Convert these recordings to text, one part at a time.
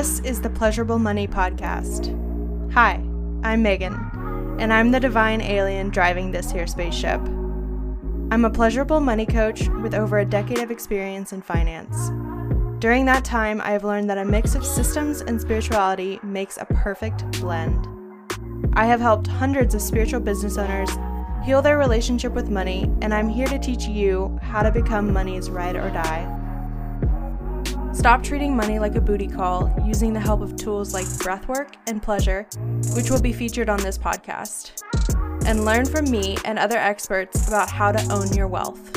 This is the Pleasurable Money Podcast. Hi, I'm Megan, and I'm the divine alien driving this here spaceship. I'm a pleasurable money coach with over a decade of experience in finance. During that time, I have learned that a mix of systems and spirituality makes a perfect blend. I have helped hundreds of spiritual business owners heal their relationship with money, and I'm here to teach you how to become money's ride or die. Stop treating money like a booty call using the help of tools like breathwork and pleasure, which will be featured on this podcast. And learn from me and other experts about how to own your wealth.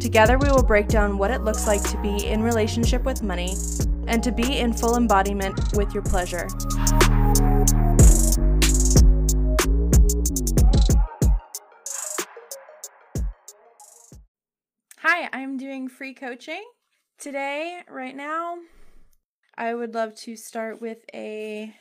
Together, we will break down what it looks like to be in relationship with money and to be in full embodiment with your pleasure. Hi, I'm doing free coaching Today, right now, I would love to start with a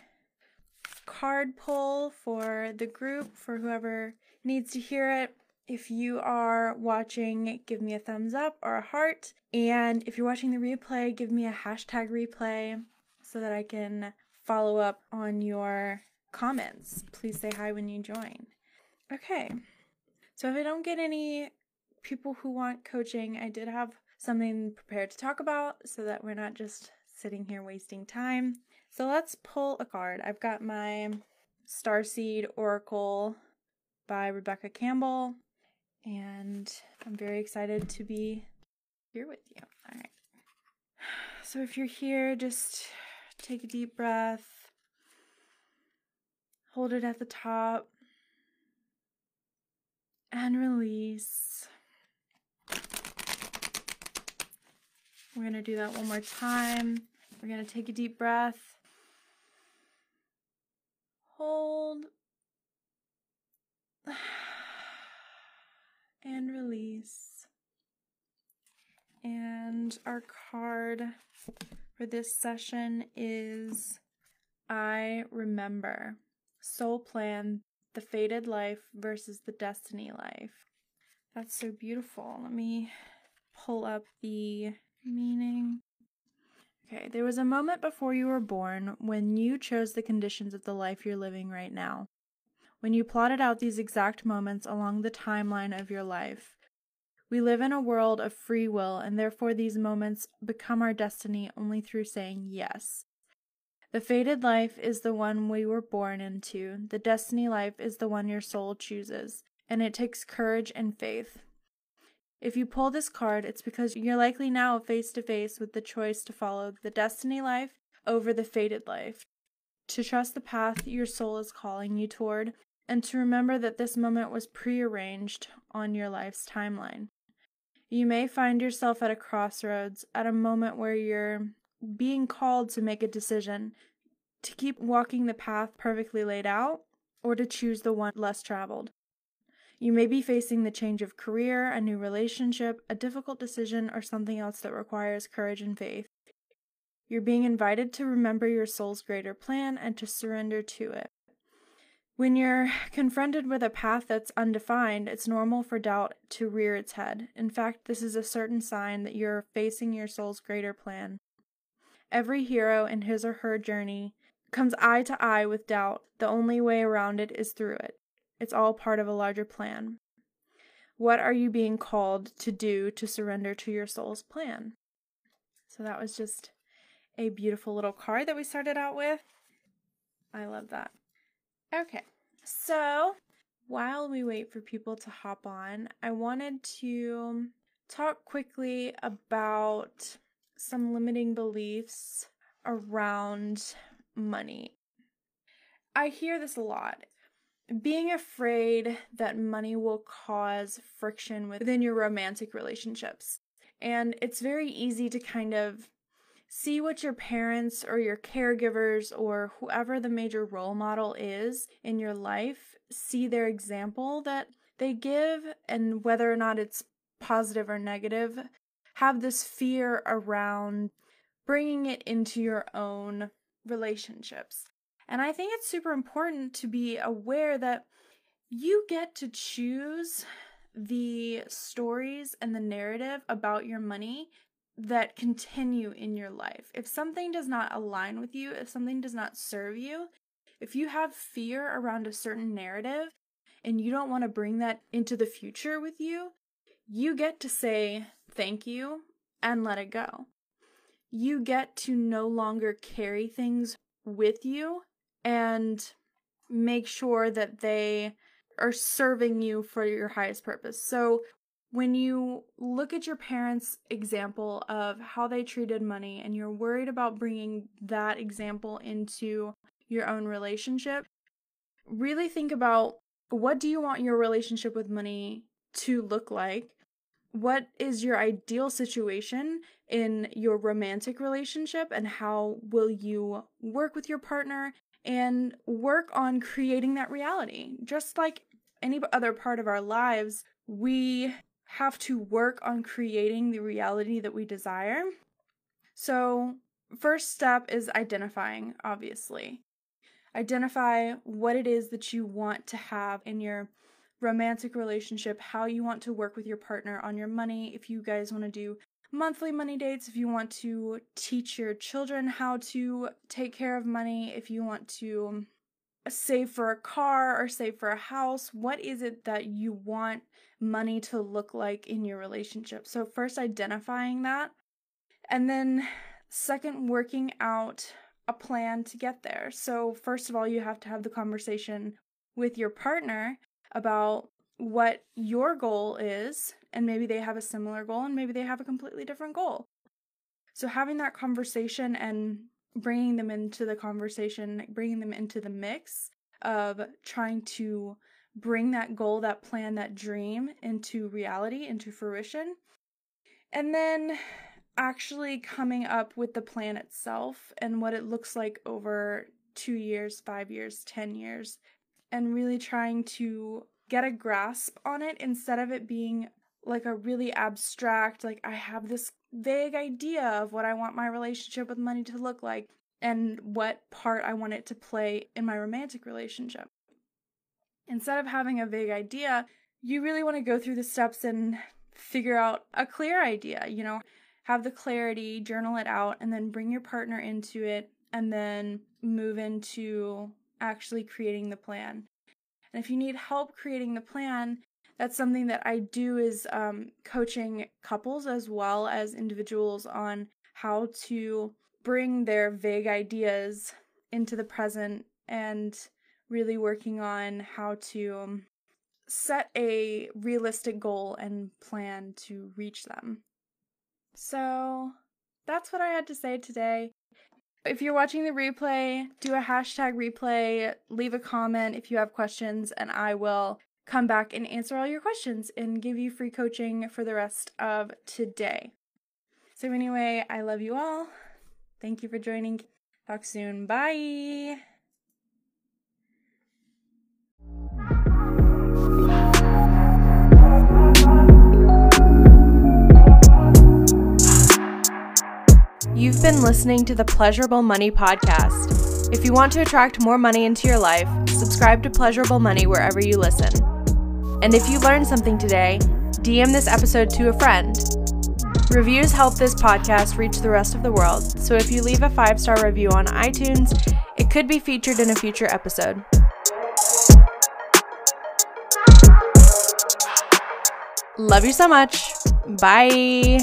card pull for the group for whoever needs to hear it. If you are watching, give me a thumbs up or a heart. And if you're watching the replay, give me a hashtag replay so that I can follow up on your comments. Please say hi when you join. Okay. So if I don't get any people who want coaching, I did have something prepared to talk about so that we're not just sitting here wasting time. So let's pull a card. I've got my Starseed Oracle by Rebecca Campbell, and I'm very excited to be here with you. All right. So if you're here, just take a deep breath, hold it at the top, and release. We're going to do that one more time. We're going to take a deep breath. Hold. And release. And our card for this session is I Remember Soul Plan The Fated Life versus the Destiny Life. That's so beautiful. Let me pull up the Meaning. Okay, there was a moment before you were born when you chose the conditions of the life you're living right now. When you plotted out these exact moments along the timeline of your life. We live in a world of free will, and therefore these moments become our destiny only through saying yes. The fated life is the one we were born into, the destiny life is the one your soul chooses, and it takes courage and faith. If you pull this card, it's because you're likely now face to face with the choice to follow the destiny life over the fated life, to trust the path your soul is calling you toward, and to remember that this moment was prearranged on your life's timeline. You may find yourself at a crossroads, at a moment where you're being called to make a decision to keep walking the path perfectly laid out or to choose the one less traveled. You may be facing the change of career, a new relationship, a difficult decision, or something else that requires courage and faith. You're being invited to remember your soul's greater plan and to surrender to it. When you're confronted with a path that's undefined, it's normal for doubt to rear its head. In fact, this is a certain sign that you're facing your soul's greater plan. Every hero in his or her journey comes eye to eye with doubt. The only way around it is through it. It's all part of a larger plan. What are you being called to do to surrender to your soul's plan? So that was just a beautiful little card that we started out with. I love that. Okay, so while we wait for people to hop on, I wanted to talk quickly about some limiting beliefs around money. I hear this a lot being afraid that money will cause friction within your romantic relationships. And it's very easy to kind of see what your parents or your caregivers or whoever the major role model is in your life, see their example that they give, and whether or not it's positive or negative, have this fear around bringing it into your own relationships. And I think it's super important to be aware that you get to choose the stories and the narrative about your money that continue in your life. If something does not align with you, if something does not serve you, if you have fear around a certain narrative and you don't want to bring that into the future with you, you get to say thank you and let it go. You get to no longer carry things with you and make sure that they are serving you for your highest purpose. So, when you look at your parents' example of how they treated money and you're worried about bringing that example into your own relationship, really think about what do you want your relationship with money to look like? What is your ideal situation in your romantic relationship and how will you work with your partner and work on creating that reality? Just like any other part of our lives, we have to work on creating the reality that we desire. So, first step is identifying, obviously. Identify what it is that you want to have in your romantic relationship, how you want to work with your partner on your money, if you guys want to do monthly money dates, if you want to teach your children how to take care of money, if you want to save for a car or save for a house, what is it that you want money to look like in your relationship. So, first, identifying that, and then, second, working out a plan to get there. So, first of all, you have to have the conversation with your partner about what your goal is, and maybe they have a similar goal, and maybe they have a completely different goal. So, having that conversation and bringing them into the conversation, bringing them into the mix of trying to bring that goal, that plan, that dream into reality, into fruition. And then actually coming up with the plan itself and what it looks like over two years, five years, 10 years, and really trying to get a grasp on it instead of it being like a really abstract, like I have this vague idea of what I want my relationship with money to look like and what part I want it to play in my romantic relationship. Instead of having a vague idea, you really want to go through the steps and figure out a clear idea, you know, have the clarity, journal it out, and then bring your partner into it, and then move into actually creating the plan. And if you need help creating the plan, that's something that I do is um, coaching couples as well as individuals on how to bring their vague ideas into the present and really working on how to um, set a realistic goal and plan to reach them. So that's what I had to say today. If you're watching the replay, do a hashtag replay, leave a comment if you have questions, and I will come back and answer all your questions and give you free coaching for the rest of today. So, anyway, I love you all. Thank you for joining. Talk soon. Bye. You've been listening to the Pleasurable Money Podcast. If you want to attract more money into your life, subscribe to Pleasurable Money wherever you listen. And if you learned something today, DM this episode to a friend. Reviews help this podcast reach the rest of the world, so if you leave a five star review on iTunes, it could be featured in a future episode. Love you so much. Bye.